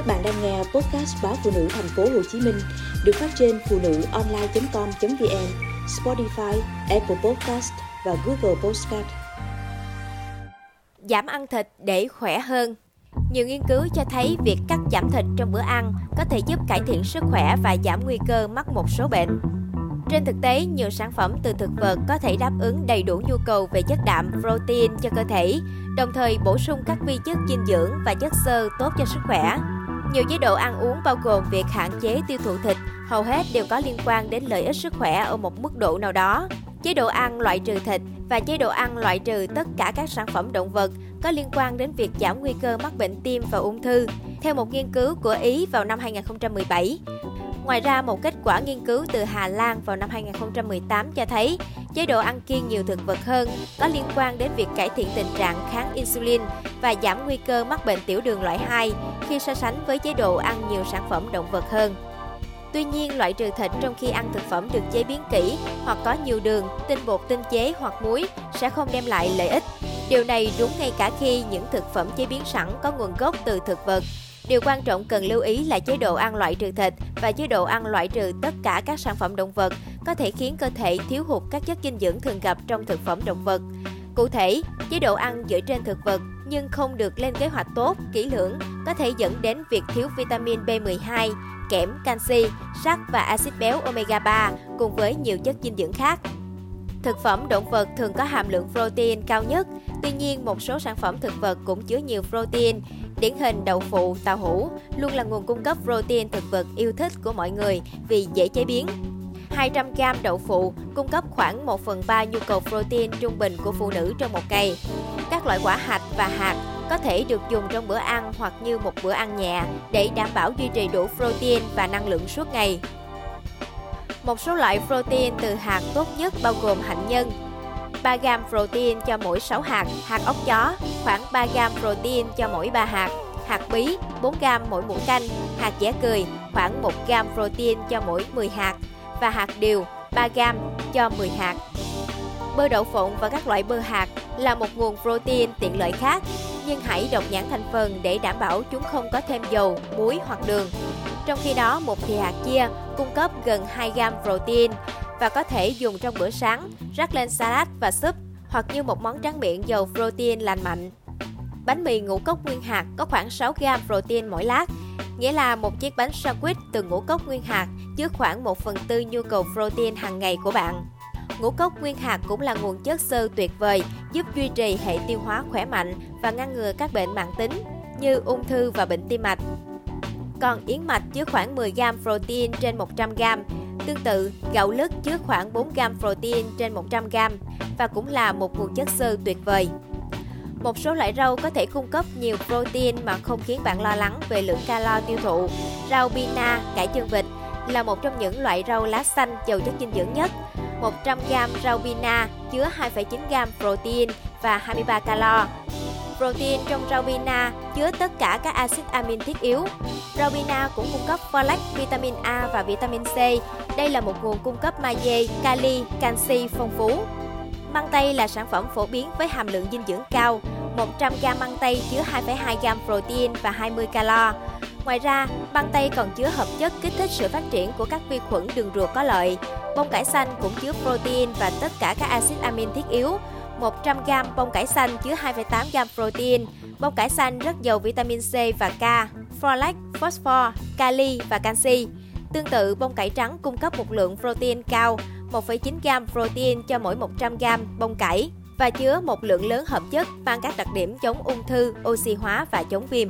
Các bạn đang nghe podcast báo phụ nữ thành phố Hồ Chí Minh được phát trên phụ nữ online.com.vn, Spotify, Apple Podcast và Google Podcast. Giảm ăn thịt để khỏe hơn. Nhiều nghiên cứu cho thấy việc cắt giảm thịt trong bữa ăn có thể giúp cải thiện sức khỏe và giảm nguy cơ mắc một số bệnh. Trên thực tế, nhiều sản phẩm từ thực vật có thể đáp ứng đầy đủ nhu cầu về chất đạm, protein cho cơ thể, đồng thời bổ sung các vi chất dinh dưỡng và chất xơ tốt cho sức khỏe. Nhiều chế độ ăn uống bao gồm việc hạn chế tiêu thụ thịt, hầu hết đều có liên quan đến lợi ích sức khỏe ở một mức độ nào đó. Chế độ ăn loại trừ thịt và chế độ ăn loại trừ tất cả các sản phẩm động vật có liên quan đến việc giảm nguy cơ mắc bệnh tim và ung thư. Theo một nghiên cứu của Ý vào năm 2017, Ngoài ra, một kết quả nghiên cứu từ Hà Lan vào năm 2018 cho thấy chế độ ăn kiêng nhiều thực vật hơn có liên quan đến việc cải thiện tình trạng kháng insulin và giảm nguy cơ mắc bệnh tiểu đường loại 2 khi so sánh với chế độ ăn nhiều sản phẩm động vật hơn. Tuy nhiên, loại trừ thịt trong khi ăn thực phẩm được chế biến kỹ hoặc có nhiều đường, tinh bột tinh chế hoặc muối sẽ không đem lại lợi ích. Điều này đúng ngay cả khi những thực phẩm chế biến sẵn có nguồn gốc từ thực vật Điều quan trọng cần lưu ý là chế độ ăn loại trừ thịt và chế độ ăn loại trừ tất cả các sản phẩm động vật có thể khiến cơ thể thiếu hụt các chất dinh dưỡng thường gặp trong thực phẩm động vật. Cụ thể, chế độ ăn dựa trên thực vật nhưng không được lên kế hoạch tốt, kỹ lưỡng có thể dẫn đến việc thiếu vitamin B12, kẽm, canxi, sắt và axit béo omega 3 cùng với nhiều chất dinh dưỡng khác. Thực phẩm động vật thường có hàm lượng protein cao nhất, tuy nhiên một số sản phẩm thực vật cũng chứa nhiều protein. Điển hình đậu phụ, tàu hũ luôn là nguồn cung cấp protein thực vật yêu thích của mọi người vì dễ chế biến. 200g đậu phụ cung cấp khoảng 1 phần 3 nhu cầu protein trung bình của phụ nữ trong một ngày. Các loại quả hạch và hạt có thể được dùng trong bữa ăn hoặc như một bữa ăn nhẹ để đảm bảo duy trì đủ protein và năng lượng suốt ngày. Một số loại protein từ hạt tốt nhất bao gồm hạnh nhân, 3 g protein cho mỗi 6 hạt, hạt ốc chó khoảng 3 g protein cho mỗi 3 hạt, hạt bí 4 g mỗi muỗng canh, hạt dẻ cười khoảng 1 g protein cho mỗi 10 hạt và hạt điều 3 g cho 10 hạt. Bơ đậu phộng và các loại bơ hạt là một nguồn protein tiện lợi khác, nhưng hãy đọc nhãn thành phần để đảm bảo chúng không có thêm dầu, muối hoặc đường. Trong khi đó, một thìa hạt chia cung cấp gần 2g protein và có thể dùng trong bữa sáng, rắc lên salad và súp hoặc như một món tráng miệng giàu protein lành mạnh. Bánh mì ngũ cốc nguyên hạt có khoảng 6 gram protein mỗi lát, nghĩa là một chiếc bánh sandwich từ ngũ cốc nguyên hạt chứa khoảng 1 phần tư nhu cầu protein hàng ngày của bạn. Ngũ cốc nguyên hạt cũng là nguồn chất xơ tuyệt vời, giúp duy trì hệ tiêu hóa khỏe mạnh và ngăn ngừa các bệnh mãn tính như ung thư và bệnh tim mạch. Còn yến mạch chứa khoảng 10 gram protein trên 100 gram. Tương tự, gạo lứt chứa khoảng 4 gram protein trên 100 gram và cũng là một nguồn chất xơ tuyệt vời. Một số loại rau có thể cung cấp nhiều protein mà không khiến bạn lo lắng về lượng calo tiêu thụ. Rau bina, cải chân vịt là một trong những loại rau lá xanh giàu chất dinh dưỡng nhất. 100g rau bina chứa 2,9g protein và 23 calo. Protein trong rau bina chứa tất cả các axit amin thiết yếu. Rau bina cũng cung cấp folate, vitamin A và vitamin C. Đây là một nguồn cung cấp magie, kali, canxi phong phú. Măng tây là sản phẩm phổ biến với hàm lượng dinh dưỡng cao. 100g măng tây chứa 2,2g protein và 20 calo. Ngoài ra, măng tây còn chứa hợp chất kích thích sự phát triển của các vi khuẩn đường ruột có lợi. Bông cải xanh cũng chứa protein và tất cả các axit amin thiết yếu. 100g bông cải xanh chứa 2,8g protein. Bông cải xanh rất giàu vitamin C và K, folate, phosphor, kali và canxi. Tương tự, bông cải trắng cung cấp một lượng protein cao, 1,9g protein cho mỗi 100g bông cải và chứa một lượng lớn hợp chất mang các đặc điểm chống ung thư, oxy hóa và chống viêm.